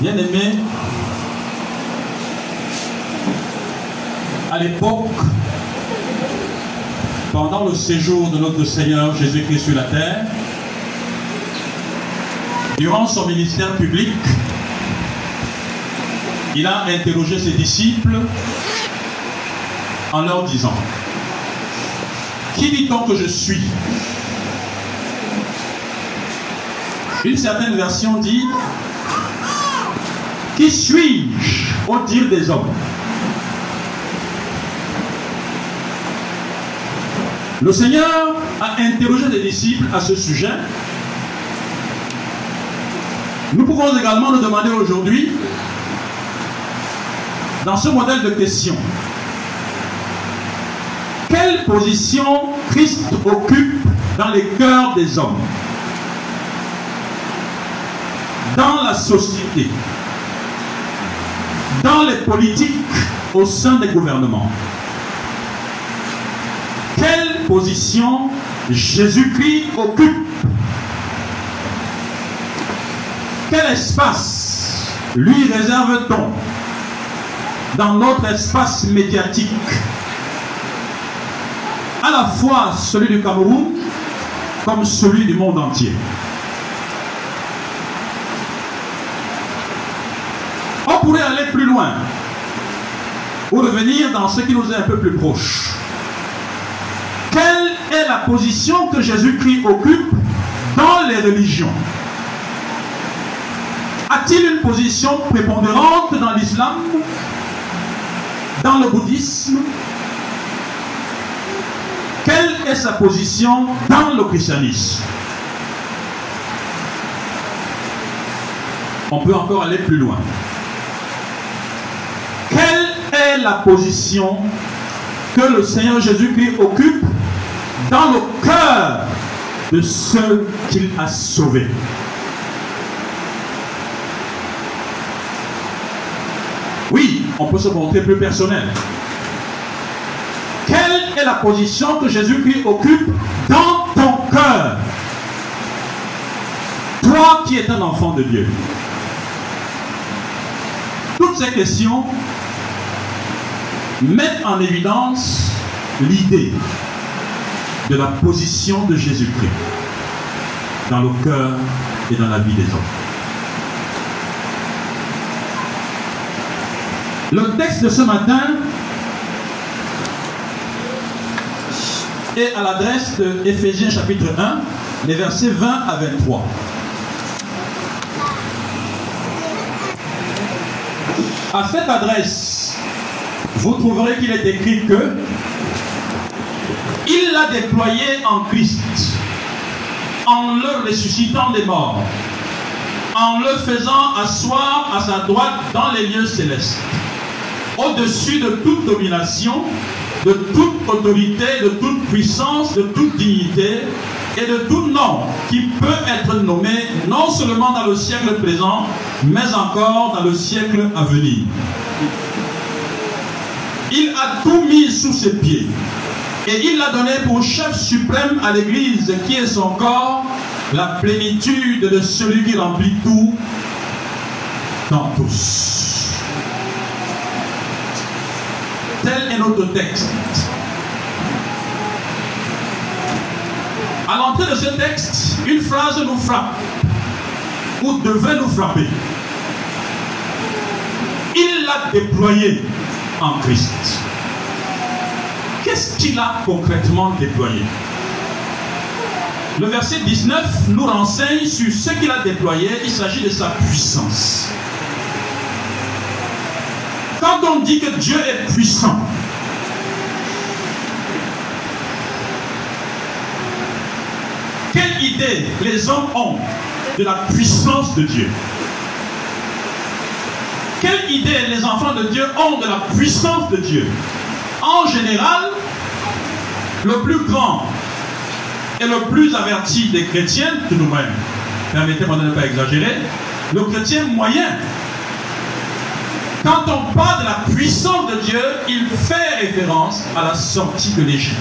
Bien-aimés, à l'époque, pendant le séjour de notre Seigneur Jésus-Christ sur la terre, durant son ministère public, il a interrogé ses disciples en leur disant, qui dit-on que je suis? Une certaine version dit, qui suis-je au dire des hommes Le Seigneur a interrogé les disciples à ce sujet. Nous pouvons également nous demander aujourd'hui, dans ce modèle de question, quelle position Christ occupe dans les cœurs des hommes, dans la société, dans les politiques au sein des gouvernements Quelle position Jésus-Christ occupe Quel espace lui réserve-t-on dans notre espace médiatique à la fois celui du Cameroun comme celui du monde entier? On pourrait aller plus loin ou revenir dans ce qui nous est un peu plus proche. Quelle est la position que Jésus-Christ occupe dans les religions? A-t-il une position prépondérante dans l'islam, dans le bouddhisme? Quelle est sa position dans le christianisme? On peut encore aller plus loin. Quelle la position que le Seigneur Jésus-Christ occupe dans le cœur de ceux qu'il a sauvés Oui, on peut se montrer plus personnel est la position que Jésus-Christ occupe dans ton cœur? Toi qui es un enfant de Dieu. Toutes ces questions mettent en évidence l'idée de la position de Jésus-Christ dans le cœur et dans la vie des hommes. Le texte de ce matin est à l'adresse de Éphésiens chapitre 1, les versets 20 à 23. À cette adresse, vous trouverez qu'il est écrit que il l'a déployé en Christ, en le ressuscitant des morts, en le faisant asseoir à sa droite dans les lieux célestes, au-dessus de toute domination, de toute autorité, de toute puissance, de toute dignité et de tout nom qui peut être nommé non seulement dans le siècle présent, mais encore dans le siècle à venir. Il a tout mis sous ses pieds et il l'a donné pour chef suprême à l'Église qui est son corps, la plénitude de celui qui remplit tout dans tous. Tel est notre texte. À l'entrée de ce texte, une phrase nous frappe, ou devait nous frapper. Il l'a déployé en Christ. Qu'est-ce qu'il a concrètement déployé? Le verset 19 nous renseigne sur ce qu'il a déployé. Il s'agit de sa puissance. Quand on dit que Dieu est puissant, quelle idée les hommes ont de la puissance de Dieu? Quelle idée les enfants de Dieu ont de la puissance de Dieu? En général, le plus grand et le plus averti des chrétiens, tout nous-mêmes, permettez-moi de ne pas exagérer, le chrétien moyen quand on parle de la puissance de Dieu, il fait référence à la sortie de l'Égypte.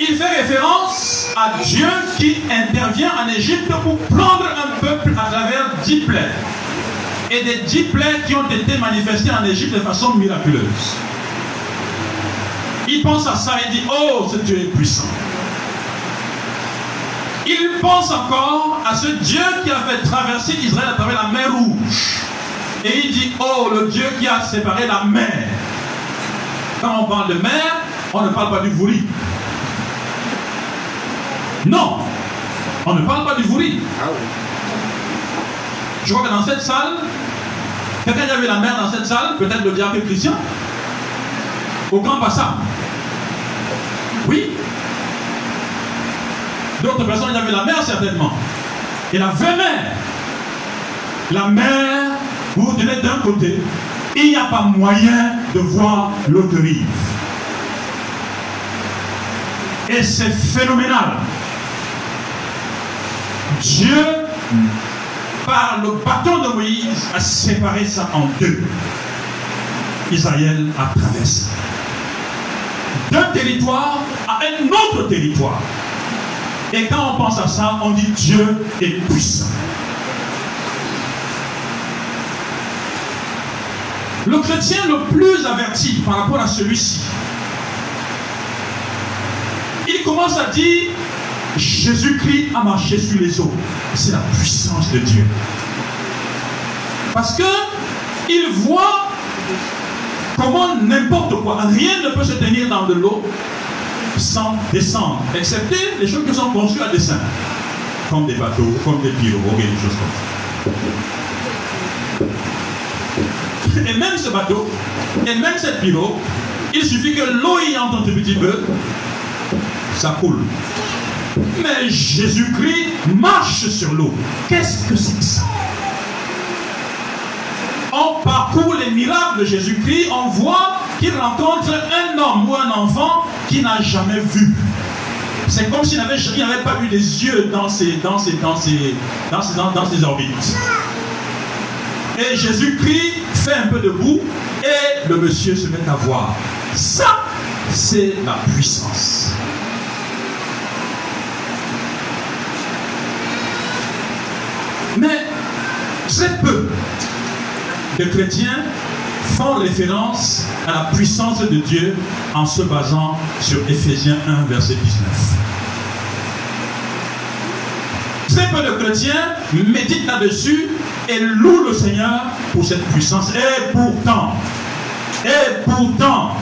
Il fait référence à Dieu qui intervient en Égypte pour prendre un peuple à travers dix plaies. Et des dix plaies qui ont été manifestées en Égypte de façon miraculeuse. Il pense à ça et dit, oh, ce Dieu est puissant. Il pense encore à ce Dieu qui a fait traverser Israël à travers la mer Rouge. Et il dit, oh, le Dieu qui a séparé la mer. Quand on parle de mer, on ne parle pas du vouri. Non, on ne parle pas du vouri. Ah Je crois que dans cette salle, quelqu'un qui avait la mer dans cette salle, peut-être le diable Christian, au grand passage. Oui. D'autres personnes, il y avait la mer certainement. Et la vraie mer. La mer, vous vous tenez d'un côté, il n'y a pas moyen de voir l'autre rive. Et c'est phénoménal. Dieu, par le bâton de Moïse, a séparé ça en deux. Israël a traversé d'un territoire à un autre territoire. Et quand on pense à ça, on dit Dieu est puissant. Le chrétien le plus averti par rapport à celui-ci, il commence à dire Jésus-Christ a marché sur les eaux. C'est la puissance de Dieu. Parce que il voit comment n'importe quoi, rien ne peut se tenir dans de l'eau sans descendre, excepté les choses qui sont conçues à dessin, comme des bateaux, comme des pirogues et des choses comme ça. Et même ce bateau, et même cette pirogue, il suffit que l'eau y entre un petit peu, ça coule. Mais Jésus-Christ marche sur l'eau. Qu'est-ce que c'est que ça? On parcourt les miracles de Jésus-Christ, on voit qu'il rencontre un homme ou un enfant qu'il n'a jamais vu. C'est comme s'il n'avait pas eu les yeux dans ses, dans dans dans dans ses orbites. Et Jésus-Christ fait un peu de boue et le monsieur se met à voir. Ça, c'est la puissance. Mais très peu de chrétiens font référence à la puissance de Dieu en se basant sur Ephésiens 1, verset 19. Très peu de chrétiens méditent là-dessus et louent le Seigneur pour cette puissance. Et pourtant, et pourtant,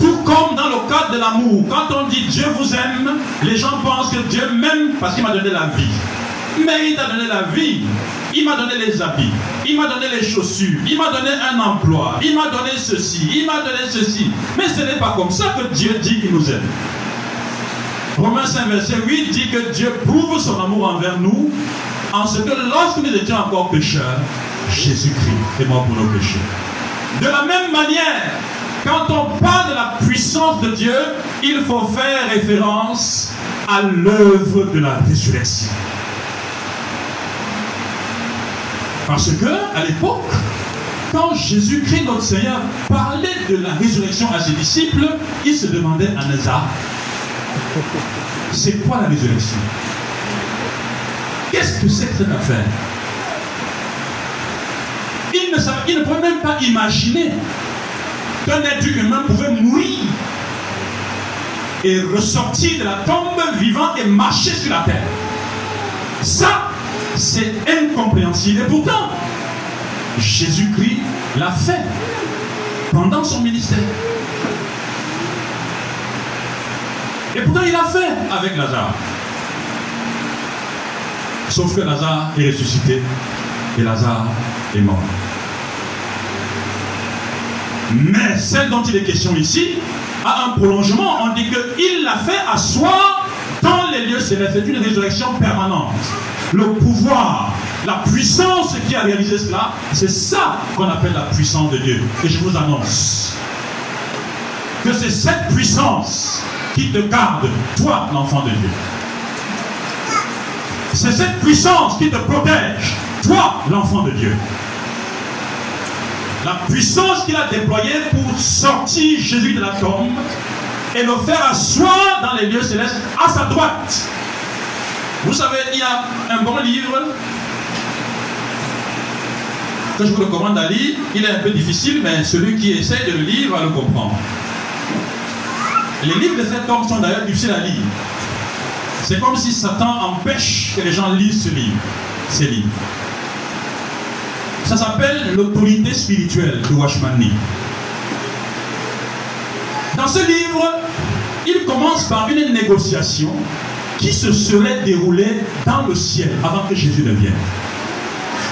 tout comme dans le cadre de l'amour, quand on dit Dieu vous aime, les gens pensent que Dieu m'aime parce qu'il m'a donné la vie. Mais il t'a donné la vie. Il m'a donné les habits. Il m'a donné les chaussures. Il m'a donné un emploi. Il m'a donné ceci. Il m'a donné ceci. Mais ce n'est pas comme ça que Dieu dit qu'il nous aime. Romains 5, verset 8 dit que Dieu prouve son amour envers nous en ce que lorsque nous étions encore pécheurs, Jésus-Christ est mort pour nos péchés. De la même manière, quand on parle de la puissance de Dieu, il faut faire référence à l'œuvre de la résurrection. Parce que, à l'époque, quand Jésus-Christ, notre Seigneur, parlait de la résurrection à ses disciples, il se demandait à Nazareth, c'est quoi la résurrection? Qu'est-ce que c'est que cette affaire? Il ne, il ne pouvait même pas imaginer qu'un être humain pouvait mourir et ressortir de la tombe vivant et marcher sur la terre. Ça, c'est incompréhensible. Et pourtant, Jésus-Christ l'a fait pendant son ministère. Et pourtant, il l'a fait avec Lazare. Sauf que Lazare est ressuscité et Lazare est mort. Mais celle dont il est question ici a un prolongement. On dit qu'il l'a fait asseoir les lieux célestes. C'est une résurrection permanente. Le pouvoir, la puissance qui a réalisé cela, c'est ça qu'on appelle la puissance de Dieu. Et je vous annonce que c'est cette puissance qui te garde, toi, l'enfant de Dieu. C'est cette puissance qui te protège, toi, l'enfant de Dieu. La puissance qu'il a déployée pour sortir Jésus de la tombe et le faire asseoir dans les lieux célestes à sa droite. Vous savez, il y a un bon livre que je vous recommande à lire. Il est un peu difficile, mais celui qui essaie de le lire va le comprendre. Les livres de cet homme sont d'ailleurs difficiles à lire. C'est comme si Satan empêche que les gens lisent ce livre, ces livres. Ça s'appelle l'autorité spirituelle de Watchman Nee. Dans ce livre, il commence par une négociation qui se serait déroulée dans le ciel avant que Jésus ne vienne.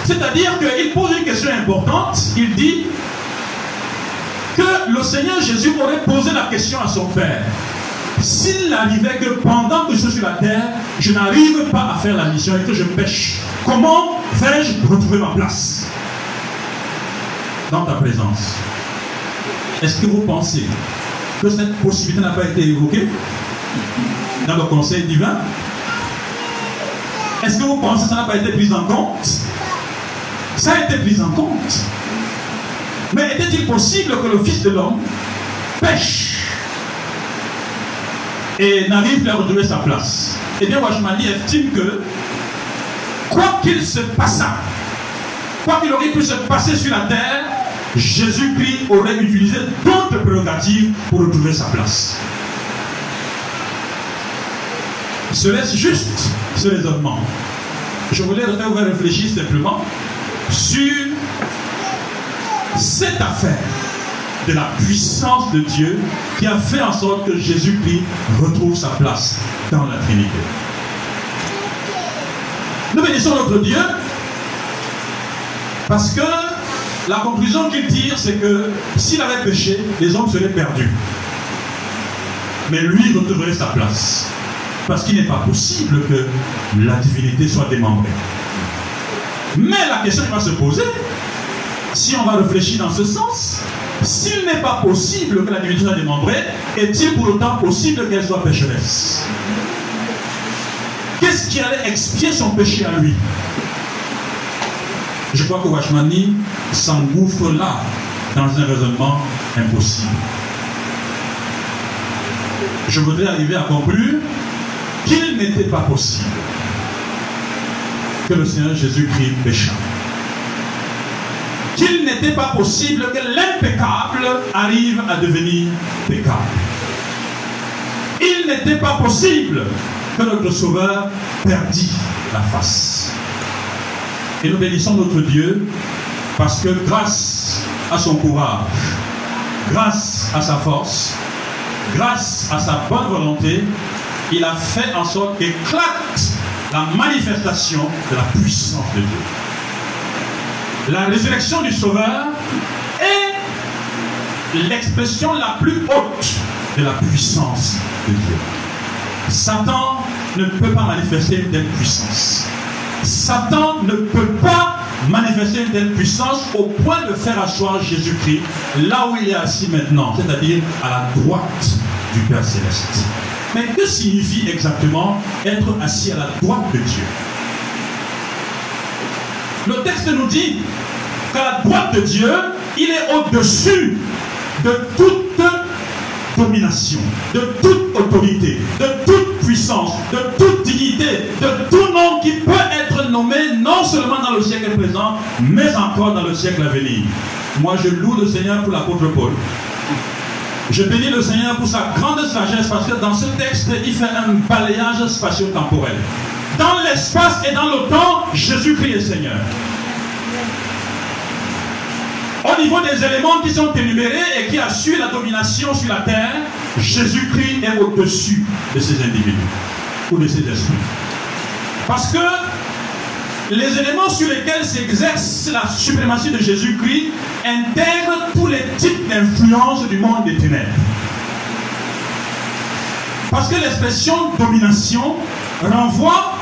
C'est-à-dire qu'il pose une question importante. Il dit que le Seigneur Jésus aurait posé la question à son Père. S'il arrivait que pendant que je suis sur la terre, je n'arrive pas à faire la mission et que je pêche, comment vais-je retrouver ma place dans ta présence? Est-ce que vous pensez que cette possibilité n'a pas été évoquée dans le conseil divin. Est-ce que vous pensez que ça n'a pas été pris en compte? Ça a été pris en compte. Mais était-il possible que le Fils de l'homme pêche et n'arrive plus à retrouver sa place? Eh bien, Washmani estime que, quoi qu'il se passât, quoi qu'il aurait pu se passer sur la terre, Jésus-Christ aurait utilisé d'autres prérogatives pour retrouver sa place. Se laisse juste ce raisonnement. Je voulais faire réfléchir simplement sur cette affaire de la puissance de Dieu qui a fait en sorte que Jésus-Christ retrouve sa place dans la Trinité. Nous bénissons notre Dieu parce que la conclusion qu'il tire, c'est que s'il avait péché, les hommes seraient perdus. Mais lui retrouverait sa place. Parce qu'il n'est pas possible que la divinité soit démembrée. Mais la question qui va se poser, si on va réfléchir dans ce sens, s'il n'est pas possible que la divinité soit démembrée, est-il pour autant possible qu'elle soit pécheresse? Qu'est-ce qui allait expier son péché à lui? Je crois que Wachmani s'engouffre là dans un raisonnement impossible. Je voudrais arriver à conclure qu'il n'était pas possible que le Seigneur Jésus-Christ pécha qu'il n'était pas possible que l'impeccable arrive à devenir pécable. Il n'était pas possible que notre Sauveur perdit la face. Et nous bénissons notre Dieu parce que grâce à son courage, grâce à sa force, grâce à sa bonne volonté, il a fait en sorte qu'éclate la manifestation de la puissance de Dieu la résurrection du Sauveur est l'expression la plus haute de la puissance de Dieu. Satan ne peut pas manifester une puissance. Satan ne peut pas manifester une telle puissance au point de faire asseoir Jésus-Christ là où il est assis maintenant, c'est-à-dire à la droite du Père céleste. Mais que signifie exactement être assis à la droite de Dieu? Le texte nous dit qu'à la droite de Dieu, il est au-dessus de toute domination, de toute autorité, de toute puissance, de toute dignité, de tout nom qui peut être non seulement dans le siècle présent, mais encore dans le siècle à venir. Moi, je loue le Seigneur pour l'apôtre Paul. Je bénis le Seigneur pour sa grande sagesse parce que dans ce texte, il fait un balayage spatio-temporel. Dans l'espace et dans le temps, Jésus-Christ est Seigneur. Au niveau des éléments qui sont énumérés et qui assurent la domination sur la terre, Jésus-Christ est au-dessus de ces individus ou de ces esprits. Parce que les éléments sur lesquels s'exerce la suprématie de Jésus-Christ intègrent tous les types d'influence du monde des ténèbres. Parce que l'expression domination renvoie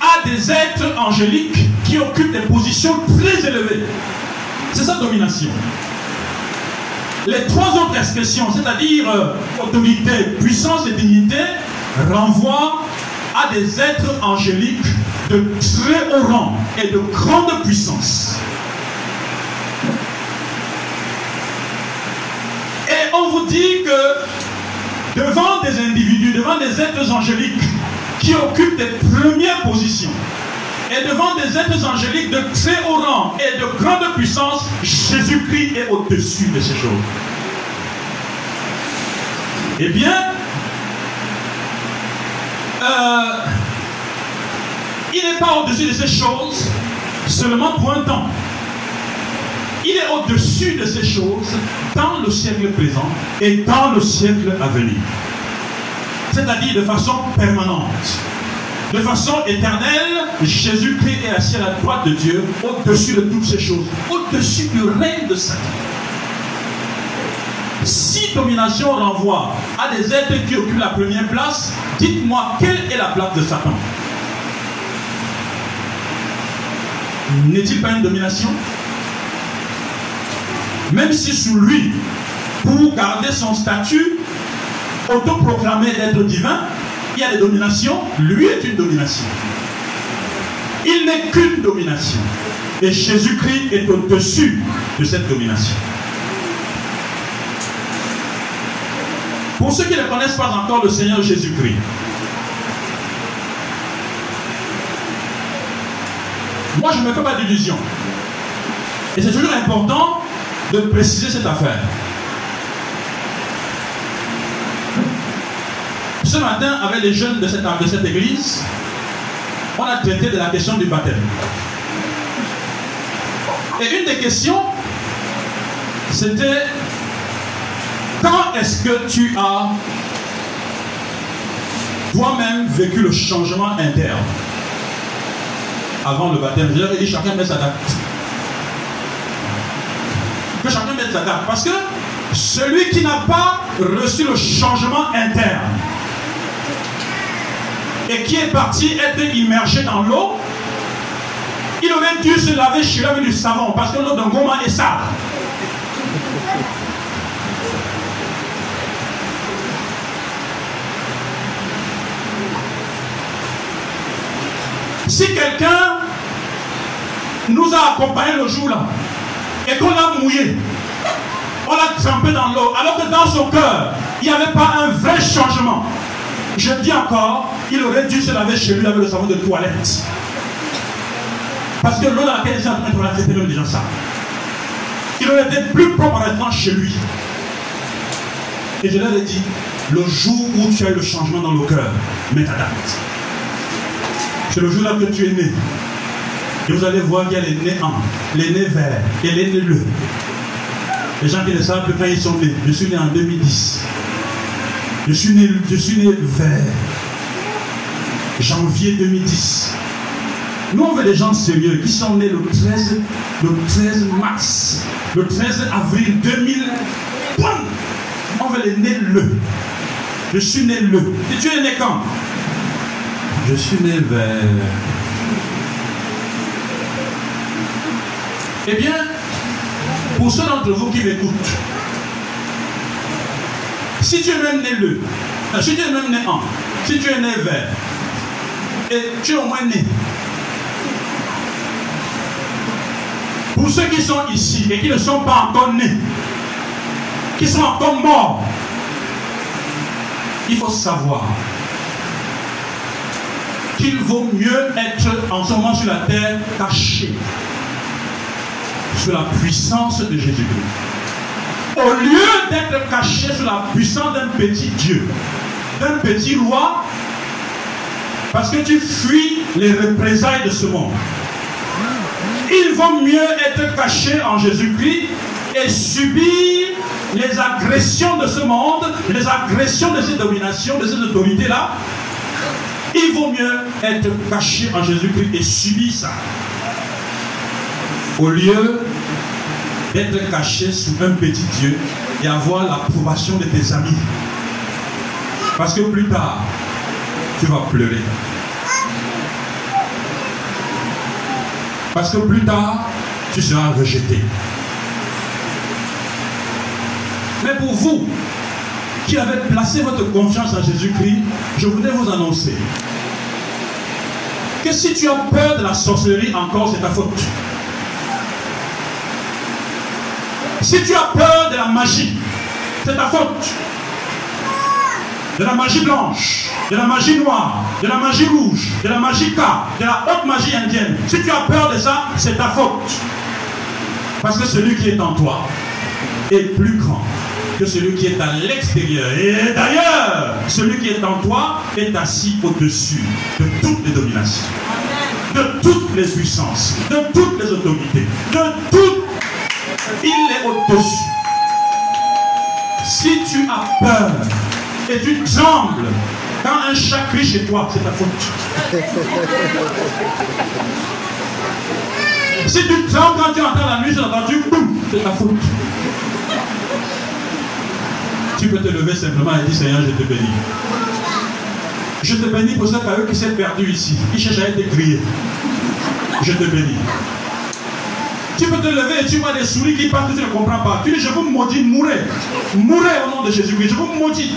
à des êtres angéliques qui occupent des positions très élevées. C'est ça domination. Les trois autres expressions, c'est-à-dire euh, autorité, puissance et dignité, renvoient à des êtres angéliques de très haut rang et de grande puissance. Et on vous dit que devant des individus, devant des êtres angéliques qui occupent des premières positions, et devant des êtres angéliques de très haut rang et de grande puissance, Jésus-Christ est au-dessus de ces choses. Eh bien, euh, il n'est pas au-dessus de ces choses seulement pour un temps. Il est au-dessus de ces choses dans le siècle présent et dans le siècle à venir. C'est-à-dire de façon permanente. De façon éternelle, Jésus-Christ est assis à la droite de Dieu, au-dessus de toutes ces choses, au-dessus du règne de Satan. Si domination renvoie à des êtres qui occupent la première place, dites-moi quelle est la place de Satan? N'est-il pas une domination? Même si sous lui, pour garder son statut autoproclamé d'être divin, il y a des dominations, lui est une domination. Il n'est qu'une domination. Et Jésus-Christ est au-dessus de cette domination. Pour ceux qui ne connaissent pas encore le Seigneur Jésus-Christ, moi je ne me fais pas d'illusions. Et c'est toujours important de préciser cette affaire. Ce matin, avec les jeunes de cette, de cette église, on a traité de la question du baptême. Et une des questions, c'était quand est-ce que tu as toi-même vécu le changement interne? Avant le baptême Je leur ai dit chacun met sa date. Que chacun mette sa date. Parce que celui qui n'a pas reçu le changement interne et qui est parti être immergé dans l'eau, il aurait dû se laver chez lui avec du savon parce que l'eau d'un goma est sale. Si quelqu'un nous a accompagnés le jour-là et qu'on l'a mouillé, on l'a trempé dans l'eau, alors que dans son cœur, il n'y avait pas un vrai changement. Je dis encore, il aurait dû se laver chez lui avec le savon de toilette. Parce que l'eau dans laquelle il s'est en train de c'était même déjà ça. Il aurait été plus propre en chez lui. Et je leur ai dit, le jour où tu as eu le changement dans le cœur, mets ta date. C'est le jour-là que tu es né. Et vous allez voir qu'il y a les nez en, les nez verts et les nez bleus. Les gens qui ne savent plus quand ils sont nés. Je suis né en 2010. Je suis né, je suis né vert. Janvier 2010. Nous, on veut des gens sérieux qui sont nés le 13, le 13 mars, le 13 avril 2000. On veut les nés le. Je suis né le. Et tu es né quand? Je suis né vert. Eh bien, pour ceux d'entre vous qui m'écoutent, si tu es même né le, euh, si tu es même né en, si tu es né vert, et tu es au moins né. Pour ceux qui sont ici et qui ne sont pas encore nés, qui sont encore morts, il faut savoir qu'il vaut mieux être en ce moment sur la terre caché sous la puissance de Jésus-Christ. Au lieu d'être caché sous la puissance d'un petit Dieu, d'un petit roi, parce que tu fuis les représailles de ce monde. Il vaut mieux être caché en Jésus-Christ et subir les agressions de ce monde, les agressions de ces dominations, de ces autorités-là. Il vaut mieux être caché en Jésus-Christ et subir ça. Au lieu d'être caché sous un petit Dieu et avoir l'approbation de tes amis. Parce que plus tard, tu vas pleurer. Parce que plus tard, tu seras rejeté. Mais pour vous, qui avez placé votre confiance en Jésus-Christ, je voudrais vous annoncer si tu as peur de la sorcellerie encore, c'est ta faute. Si tu as peur de la magie, c'est ta faute. de la magie blanche, de la magie noire, de la magie rouge, de la magie K, de la haute magie indienne. Si tu as peur de ça, c'est ta faute. Parce que celui qui est en toi est plus grand que celui qui est à l'extérieur. Et d'ailleurs, celui qui est en toi est assis au-dessus de toutes les dominations, de toutes les puissances, de toutes les autorités, de tout. Il est au-dessus. Si tu as peur et tu trembles quand un chat crie chez toi, c'est ta faute. Si tu trembles quand tu entends la nuit, tu boum, c'est ta faute. Tu peux te lever simplement et dire Seigneur, je te bénis. Je te bénis pour ceux qui s'est perdu ici, qui cherchent à être grillés. Je te bénis. Tu peux te lever et tu vois des souris qui partent, tu ne comprends pas. Tu dis, je vous maudis, mourrez. Mourrez au nom de Jésus-Christ. Je vous maudis.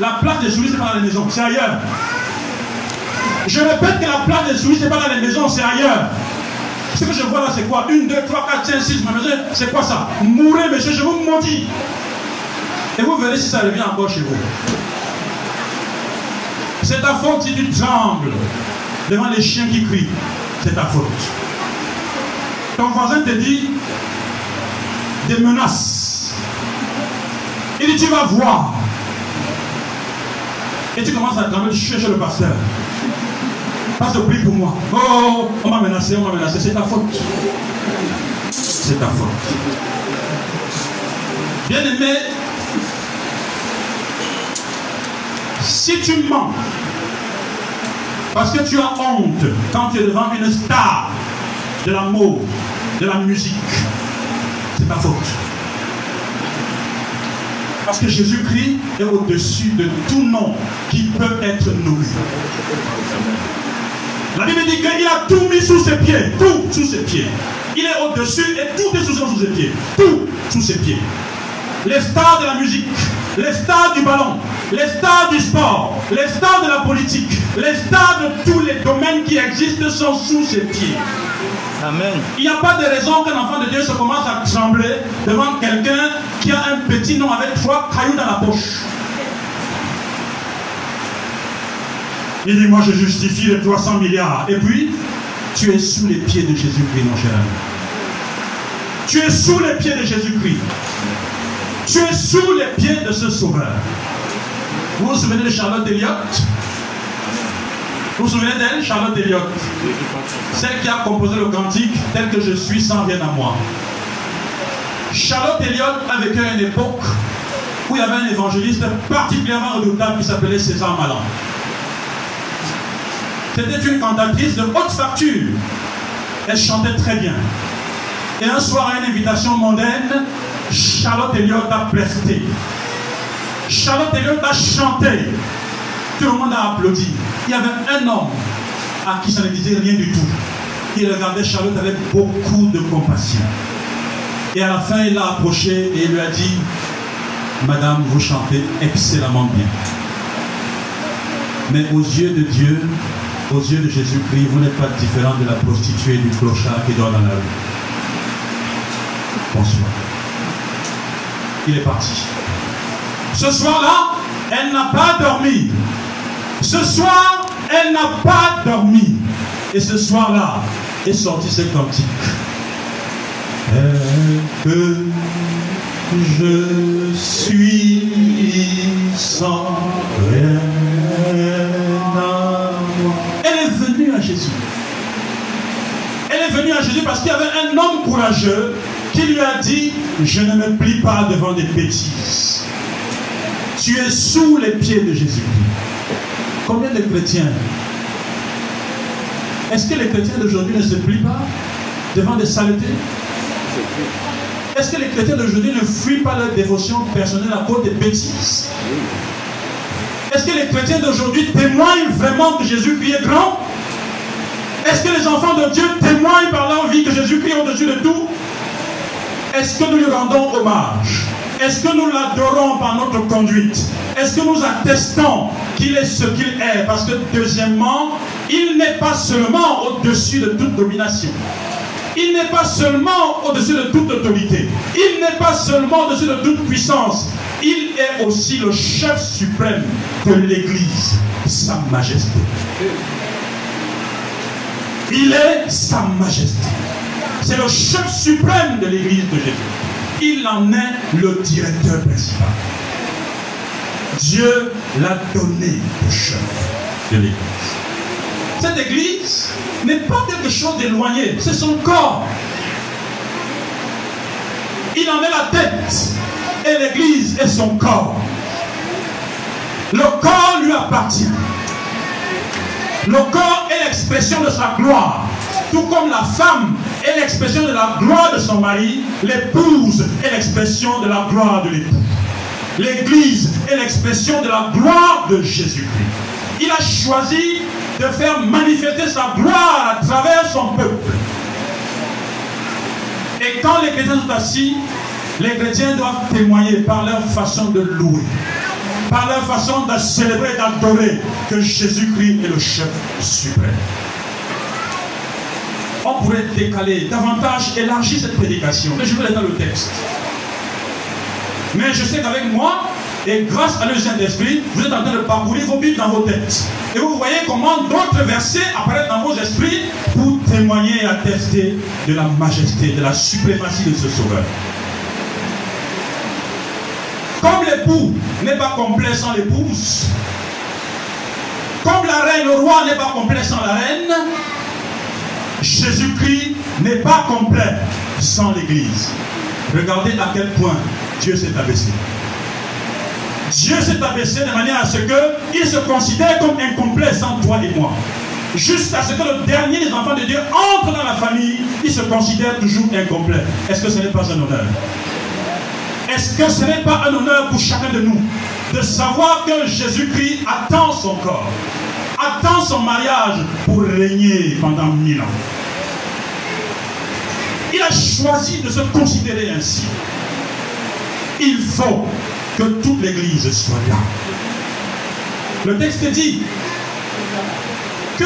La place des souris, n'est pas dans la maison, c'est ailleurs. Je répète que la place des souris, n'est pas dans la maison, c'est ailleurs. Ce que je vois là, c'est quoi? Une, deux, trois, quatre, cinq, six, ma maison, c'est quoi ça? Mourrez, monsieur, je vous maudis. Et vous verrez si ça revient encore chez vous. C'est ta faute si tu trembles devant les chiens qui crient. C'est ta faute. Ton voisin te dit des menaces. Il dit tu vas voir. Et tu commences à trembler, tu le pasteur. Pasteur, prie pour moi. Oh, on m'a menacé, on m'a menacé. C'est ta faute. C'est ta faute. Bien aimé, si tu mens, parce que tu as honte quand tu es devant une star de l'amour, de la musique, c'est ta faute. Parce que Jésus-Christ est au-dessus de tout nom qui peut être nourri. La Bible dit qu'il a tout mis sous ses pieds, tout sous ses pieds. Il est au-dessus et tout est sous ses pieds. Tout sous ses pieds. Les stars de la musique, les stars du ballon, les stars du sport, les stars de la politique, les stars de tous les domaines qui existent sont sous ses pieds. Amen. Il n'y a pas de raison qu'un enfant de Dieu se commence à trembler devant quelqu'un qui a un petit nom avec trois cailloux dans la poche. Il dit, moi je justifie les 300 milliards. Et puis, tu es sous les pieds de Jésus-Christ, mon cher ami. Tu es sous les pieds de Jésus-Christ. Tu es sous les pieds de ce sauveur. Vous vous souvenez de Charlotte Elliott? Vous vous souvenez d'elle, Charlotte Elliott? Celle qui a composé le cantique tel que je suis sans rien à moi. Charlotte Elliott a vécu à une époque où il y avait un évangéliste particulièrement redoutable qui s'appelait César Malan. C'était une cantatrice de haute facture. Elle chantait très bien. Et un soir, à une invitation mondaine, Charlotte Elliott a presté. Charlotte a chanté. Tout le monde a applaudi. Il y avait un homme à qui ça ne disait rien du tout. Il regardait Charlotte avec beaucoup de compassion. Et à la fin, il l'a approché et il lui a dit Madame, vous chantez excellemment bien. Mais aux yeux de Dieu, aux yeux de Jésus-Christ, vous n'êtes pas différent de la prostituée du clochard qui dort dans la rue. Bonsoir. Il est parti. Ce soir-là, elle n'a pas dormi. Ce soir, elle n'a pas dormi. Et ce soir-là, est sorti cette cantique. Que je suis sans rien Elle est venue à Jésus. Elle est venue à Jésus parce qu'il y avait un homme courageux qui lui a dit, je ne me plie pas devant des bêtises. Tu es sous les pieds de Jésus. Combien de chrétiens Est-ce que les chrétiens d'aujourd'hui ne se plient pas devant des saletés? Est-ce que les chrétiens d'aujourd'hui ne fuient pas leur dévotion personnelle à cause des bêtises? Est-ce que les chrétiens d'aujourd'hui témoignent vraiment que Jésus-Christ est grand? Est-ce que les enfants de Dieu témoignent par leur vie que Jésus-Christ est au-dessus de tout? Est-ce que nous lui rendons hommage? Est-ce que nous l'adorons par notre conduite? Est-ce que nous attestons qu'il est ce qu'il est? Parce que deuxièmement, il n'est pas seulement au-dessus de toute domination. Il n'est pas seulement au-dessus de toute autorité. Il n'est pas seulement au-dessus de toute puissance. il est aussi le chef suprême de l'Église, Sa Majesté. Il est Sa Majesté. C'est le chef suprême de l'Église de Jésus. Il en est le directeur principal. Dieu l'a donné au chef de l'Église. Cette Église n'est pas quelque chose d'éloigné, c'est son corps. Il en est la tête et l'Église est son corps. Le corps lui appartient. Le corps est l'expression de sa gloire. Tout comme la femme est l'expression de la gloire de son mari, l'épouse est l'expression de la gloire de l'époux. L'Église est l'expression de la gloire de Jésus-Christ. Il a choisi de faire manifester sa gloire à travers son peuple. Et quand les chrétiens sont assis, les chrétiens doivent témoigner par leur façon de louer, par leur façon de célébrer, d'adorer que Jésus-Christ est le chef suprême. On pourrait décaler davantage, élargir cette prédication, mais je vais dans le texte. Mais je sais qu'avec moi, et grâce à le Saint-Esprit, vous êtes en train de parcourir vos Bibles dans vos têtes. Et vous voyez comment d'autres versets apparaissent dans vos esprits pour témoigner et attester de la majesté, de la suprématie de ce Sauveur. Comme l'époux n'est pas complet sans l'épouse, comme la reine, le roi n'est pas complet sans la reine, Jésus-Christ n'est pas complet sans l'Église. Regardez à quel point Dieu s'est abaissé. Dieu s'est abaissé de manière à ce qu'il se considère comme incomplet sans toi et moi. Jusqu'à ce que le dernier des enfants de Dieu entre dans la famille, il se considère toujours incomplet. Est-ce que ce n'est pas un honneur? Est-ce que ce n'est pas un honneur pour chacun de nous de savoir que Jésus-Christ attend son corps, attend son mariage pour régner pendant mille ans Il a choisi de se considérer ainsi. Il faut que toute l'Église soit là. Le texte dit que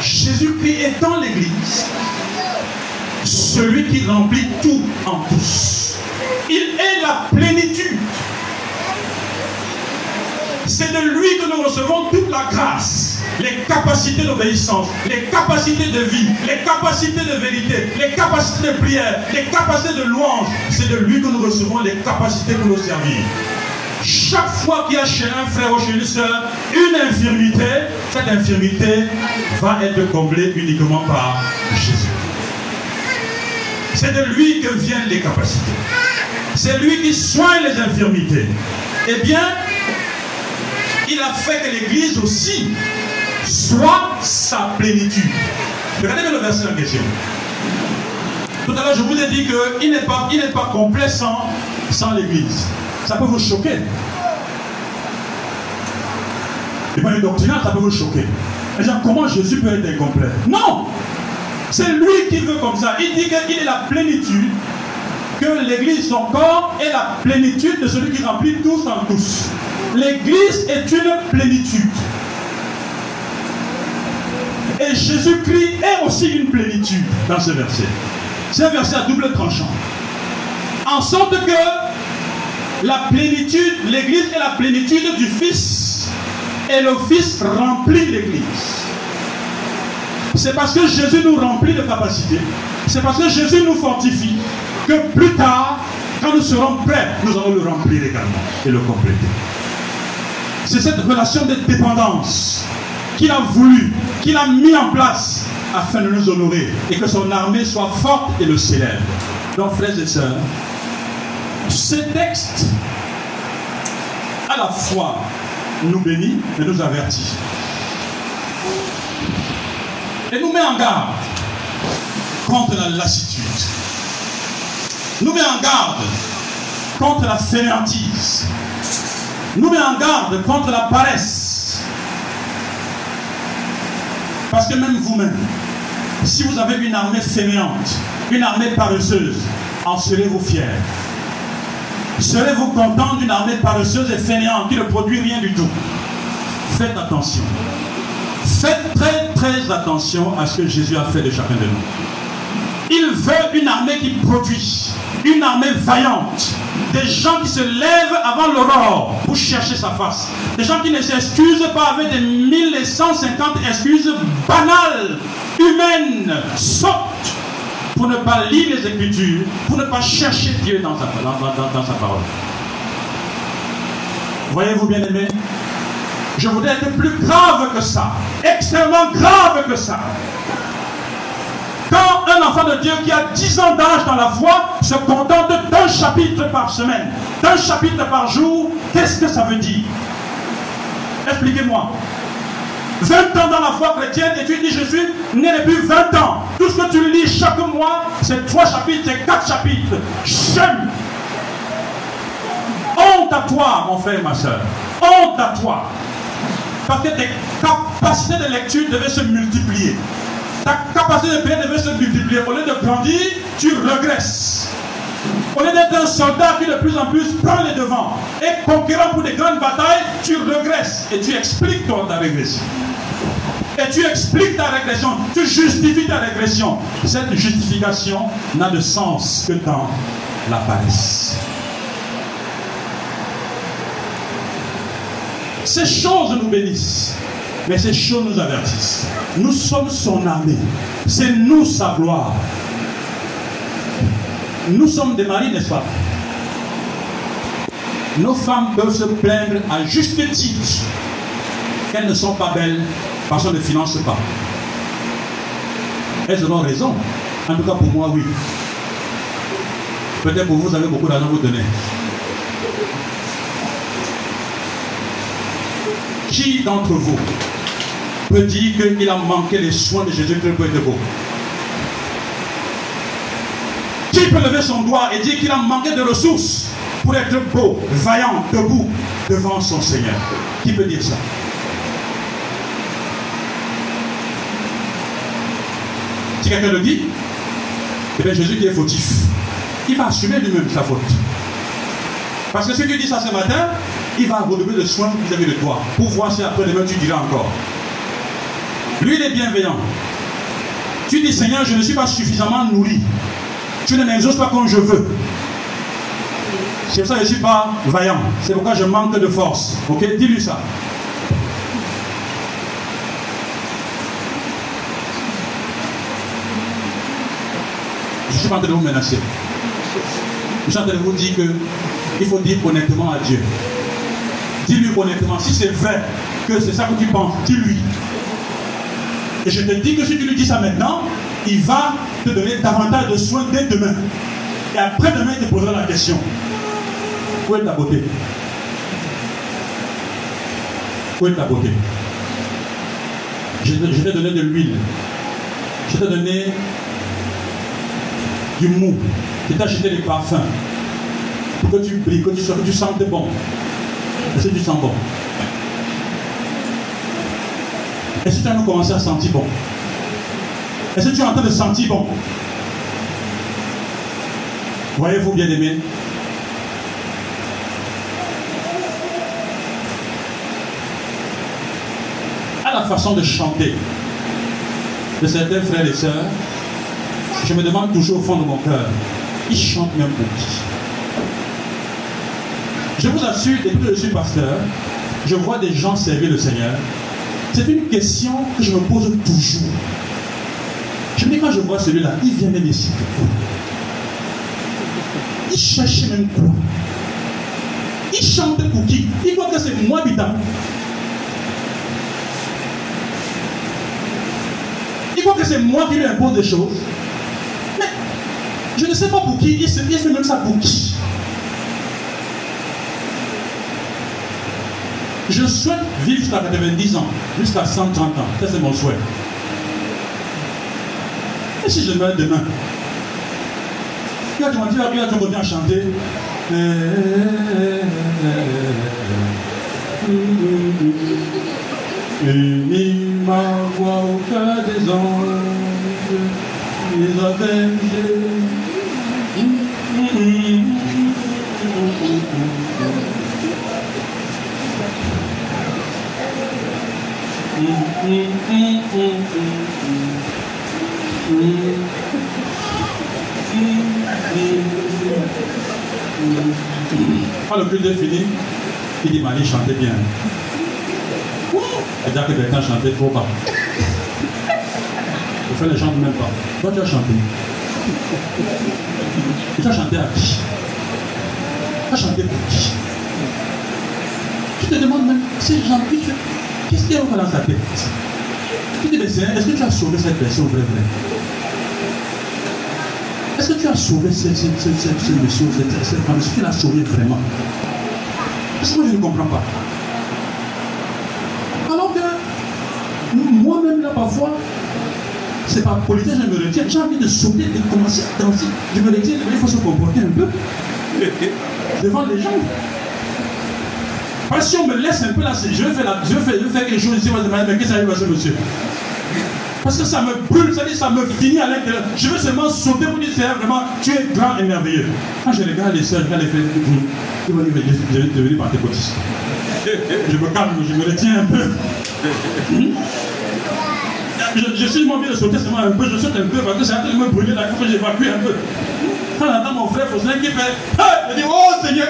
Jésus-Christ est dans l'Église, celui qui remplit tout en tous. Il est la plénitude. C'est de lui que nous recevons toute la grâce, les capacités d'obéissance, les capacités de vie, les capacités de vérité, les capacités de prière, les capacités de louange. C'est de lui que nous recevons les capacités pour nous servir. Chaque fois qu'il y a chez un frère ou chez une soeur une infirmité, cette infirmité va être comblée uniquement par Jésus. C'est de lui que viennent les capacités. C'est lui qui soigne les infirmités. Eh bien, il a fait que l'Église aussi soit sa plénitude. Regardez le verset en question. Tout à l'heure, je vous ai dit qu'il n'est pas, pas complet sans, l'Église. Ça peut vous choquer. Et pas une doctrinale, ça peut vous choquer. Mais comment Jésus peut être incomplet? Non C'est lui qui veut comme ça. Il dit qu'il est la plénitude, que l'Église, son corps, est la plénitude de celui qui remplit tous en tous. L'Église est une plénitude. Et Jésus-Christ est aussi une plénitude dans ce verset. C'est un verset à double tranchant. En sorte que la plénitude, l'Église est la plénitude du Fils. Et le Fils remplit l'Église. C'est parce que Jésus nous remplit de capacités. C'est parce que Jésus nous fortifie que plus tard, quand nous serons prêts, nous allons le remplir également et le compléter. C'est cette relation de dépendance qu'il a voulu, qu'il a mis en place afin de nous honorer et que son armée soit forte et le célèbre. Donc, frères et sœurs, ce texte, à la fois, nous bénit et nous avertit. Et nous met en garde contre la lassitude. Nous met en garde contre la fainéantise nous met en garde contre la paresse. Parce que même vous-même, si vous avez une armée fainéante, une armée paresseuse, en serez-vous fiers? Serez-vous content d'une armée paresseuse et fainéante qui ne produit rien du tout? Faites attention. Faites très très attention à ce que Jésus a fait de chacun de nous. Il veut une armée qui produit. Une armée vaillante. Des gens qui se lèvent avant l'aurore pour chercher sa face. Des gens qui ne s'excusent pas avec des 1150 excuses banales, humaines, sottes, pour ne pas lire les Écritures, pour ne pas chercher Dieu dans sa, dans, sa parole. Voyez-vous bien aimé Je voudrais être plus grave que ça, extrêmement grave que ça. Un enfant de Dieu qui a 10 ans d'âge dans la foi se contente d'un chapitre par semaine, d'un chapitre par jour, qu'est-ce que ça veut dire? Expliquez-moi. 20 ans dans la foi chrétienne et tu dis je suis né depuis 20 ans. Tout ce que tu lis chaque mois, c'est 3 chapitres, c'est 4 chapitres. J'aime. Honte à toi, mon frère et ma soeur. Honte à toi. Parce que tes capacités de lecture devaient se multiplier ta capacité de prière devait se multiplier. Au lieu de grandir, tu regresses. Au lieu d'être un soldat qui de plus en plus prend les devants et conquérant pour des grandes batailles, tu regresses et tu expliques ton, ta régression. Et tu expliques ta régression, tu justifies ta régression. Cette justification n'a de sens que dans la paresse. Ces choses nous bénissent. Mais ces choses nous avertissent. Nous sommes son armée. C'est nous sa gloire. Nous sommes des maris, n'est-ce pas? Nos femmes peuvent se plaindre à juste titre qu'elles ne sont pas belles parce qu'on ne finance pas. Elles ont raison. En tout cas, pour moi, oui. Peut-être pour vous, vous avez beaucoup d'argent à vous donner. Qui d'entre vous peut dire qu'il a manqué les soins de Jésus pour être beau Qui peut lever son doigt et dire qu'il a manqué de ressources pour être beau, vaillant, debout devant son Seigneur Qui peut dire ça? Si quelqu'un le dit, eh bien Jésus qui est fautif, il va assumer lui-même sa faute. Parce que si tu dis ça ce matin, il va redonner le soin vis-à-vis de toi pour voir si après demain tu diras encore. Lui, il est bienveillant. Tu dis, Seigneur, je ne suis pas suffisamment nourri. Tu ne m'exauces pas comme je veux. C'est pour ça que je ne suis pas vaillant. C'est pourquoi je manque de force. Ok Dis-lui ça. Je ne suis pas en train de vous menacer. Je suis en train de vous dire qu'il faut dire honnêtement à Dieu. Dis-lui honnêtement, si c'est vrai que c'est ça que tu penses, dis-lui. Et je te dis que si tu lui dis ça maintenant, il va te donner davantage de soins dès demain. Et après demain, il te posera la question. Où est ta beauté? Où est ta beauté? Je t'ai donné de l'huile. Je t'ai donné du mou. Je t'ai acheté des parfums. Pour que tu brilles, que tu, que tu sentes bon. Est-ce que tu sens bon? Est-ce que tu as commencé à sentir bon? Est-ce que tu es en train de sentir bon? Voyez-vous, bien aimé À la façon de chanter de certains frères et sœurs, je me demande toujours au fond de mon cœur, ils chantent même pour qui? Je vous assure, depuis que je suis pasteur, je vois des gens servir le Seigneur c'est une question que je me pose toujours. Je me dis quand je vois celui-là, il vient même ici. Il cherche même quoi? Il chante pour qui? Il croit que c'est moi habitant. Il croit que c'est moi qui lui impose des choses. Mais je ne sais pas pour qui, il fait même ça pour qui? Je souhaite vivre jusqu'à 90 ans, jusqu'à 130 ans. Ça, c'est mon souhait. Et si je meurs demain Il va te dire, il te à chanter. Unis ma voix au cœur des anges, les avengés. Quand le culte est fini, il dit Mali chantez bien. Et que Bertrand chantait trop bas. Le frère ne chante même pas. Toi tu as chanté. Tu as chanté à qui Tu as chanté pour qui Tu te demandes même, ces gens, qu'est-ce qu'il y a dans ta tête Tu dis, mais est-ce que tu as sauvé cette personne vrai, vrai Est-ce que tu as sauvé ce, ce, ce, ce monsieur, cette, cette femme? Est-ce que tu l'as sauvé vraiment Parce que moi, je ne comprends pas. Alors que moi-même, là, parfois, c'est pas politique, je me retiens. J'ai envie de sauter, de commencer à danser. Je me retiens, il faut se comporter un peu devant les gens. Parce que si on me laisse un peu là, je vais faire, la, je je quelque chose ici, mais qu'est-ce qui arrive à ce monsieur Parce que ça me brûle, ça ça me finit à l'intérieur. Je veux seulement sauter pour dire, c'est vraiment, tu es grand et merveilleux. Quand je regarde les soeurs, je regarde les frères, ils vont dire, je vais devenir pentecôtiste. Je me calme, je me retiens un peu. Je, suis moins bien de sauter seulement un peu, je saute un peu parce que me brûler là, il faut que j'évacue un peu. Quand j'entends mon frère Fosselin qui fait, je dis, oh Seigneur,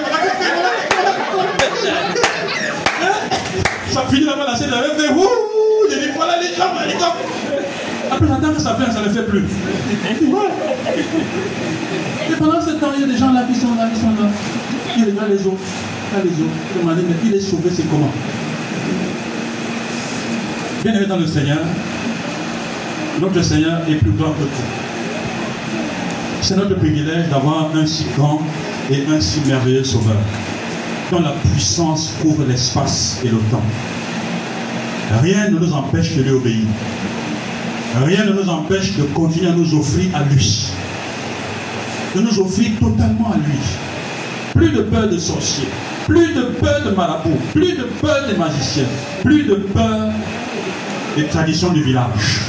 ça la scène avait fait, ouh, je dis, voilà les jambes, les. Après, j'entends que ça fait, ça ne fait plus. Et pendant ce temps, il y a des gens là qui sont là, qui sont là. Ils regardent les autres, là les autres. Demandent, mais il est sauvé, c'est comment? Bien aimé dans le Seigneur, notre Seigneur est plus grand que tout. C'est notre privilège d'avoir un si grand et un si merveilleux Sauveur, dont la puissance couvre l'espace et le temps. Rien ne nous empêche de lui obéir. Rien ne nous empêche de continuer à nous offrir à lui. De nous offrir totalement à lui. Plus de peur de sorciers, plus de peur de marabouts, plus de peur des magiciens, plus de peur des traditions du village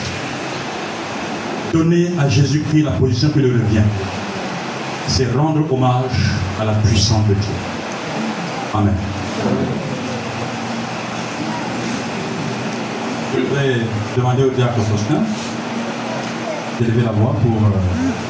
donner à Jésus-Christ la position qui lui revient. C'est rendre hommage à la puissance de Dieu. Amen. Je voudrais demander au diacre Faustin d'élever la voix pour... Euh,